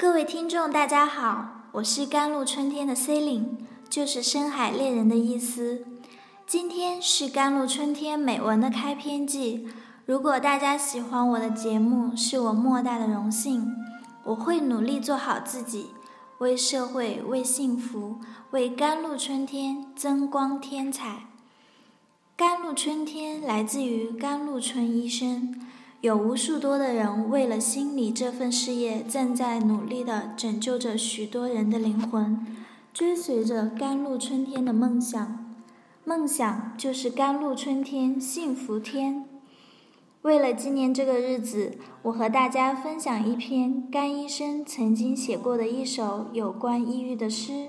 各位听众，大家好，我是甘露春天的 Celine，，就是深海猎人的意思。今天是甘露春天美文的开篇季，如果大家喜欢我的节目，是我莫大的荣幸。我会努力做好自己，为社会、为幸福、为甘露春天增光添彩。甘露春天来自于甘露春医生。有无数多的人为了心理这份事业，正在努力地拯救着许多人的灵魂，追随着甘露春天的梦想。梦想就是甘露春天，幸福天。为了纪念这个日子，我和大家分享一篇甘医生曾经写过的一首有关抑郁的诗。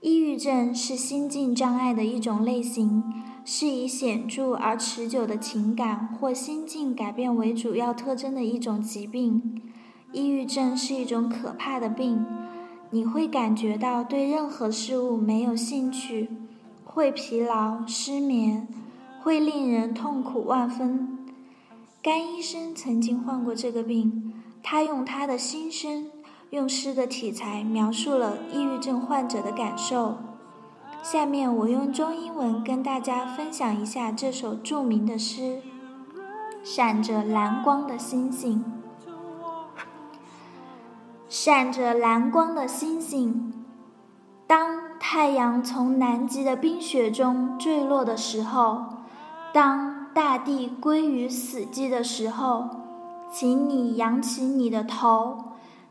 抑郁症是心境障碍的一种类型。是以显著而持久的情感或心境改变为主要特征的一种疾病。抑郁症是一种可怕的病，你会感觉到对任何事物没有兴趣，会疲劳、失眠，会令人痛苦万分。甘医生曾经患过这个病，他用他的心声，用诗的题材描述了抑郁症患者的感受。下面我用中英文跟大家分享一下这首著名的诗《闪着蓝光的星星》。闪着蓝光的星星，当太阳从南极的冰雪中坠落的时候，当大地归于死寂的时候，请你扬起你的头，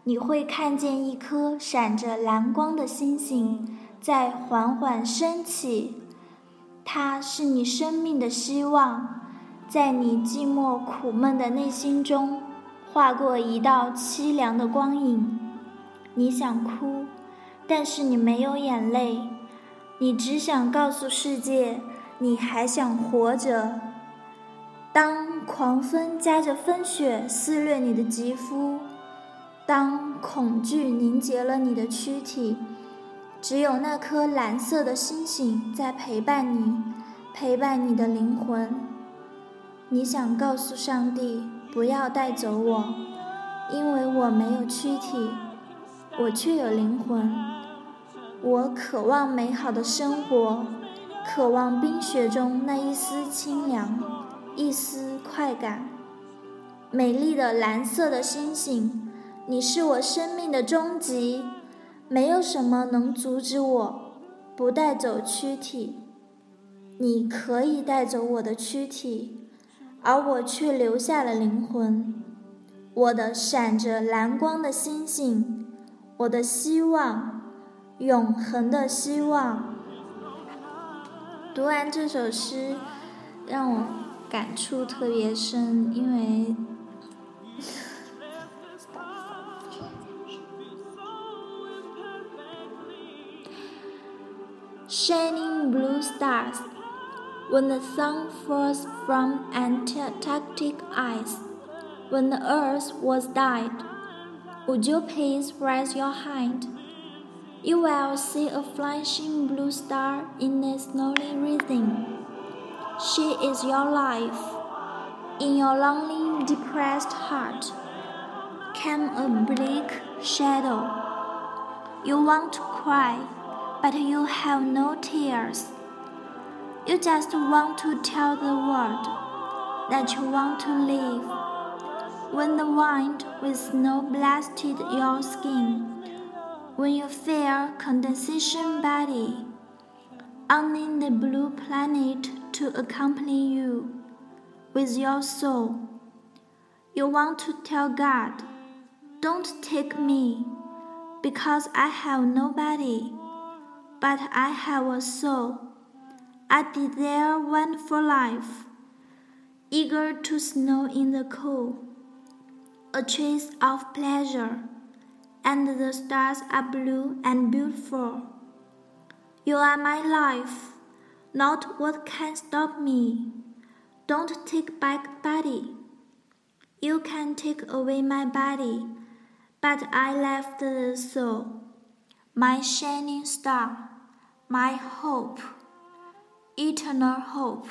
你会看见一颗闪着蓝光的星星。在缓缓升起，它是你生命的希望，在你寂寞苦闷的内心中划过一道凄凉的光影。你想哭，但是你没有眼泪，你只想告诉世界，你还想活着。当狂风夹着风雪撕裂你的肌肤，当恐惧凝结了你的躯体。只有那颗蓝色的星星在陪伴你，陪伴你的灵魂。你想告诉上帝，不要带走我，因为我没有躯体，我却有灵魂。我渴望美好的生活，渴望冰雪中那一丝清凉，一丝快感。美丽的蓝色的星星，你是我生命的终极。没有什么能阻止我不带走躯体。你可以带走我的躯体，而我却留下了灵魂。我的闪着蓝光的星星，我的希望，永恒的希望。读完这首诗，让我感触特别深，因为。Shining blue stars. When the sun falls from Antarctic ice, when the earth was died, would you please raise your hand? You will see a flashing blue star in a snowy rising. She is your life. In your lonely, depressed heart came a bleak shadow. You want to cry but you have no tears. You just want to tell the world that you want to live. When the wind with snow blasted your skin, when you feel condensation body, only the blue planet to accompany you with your soul. You want to tell God, don't take me, because I have nobody but I have a soul. I desire wonderful life, eager to snow in the cool, a chase of pleasure, and the stars are blue and beautiful. You are my life, not what can stop me. Don't take back body. You can take away my body, but I left the soul my shining star, my hope, eternal hope.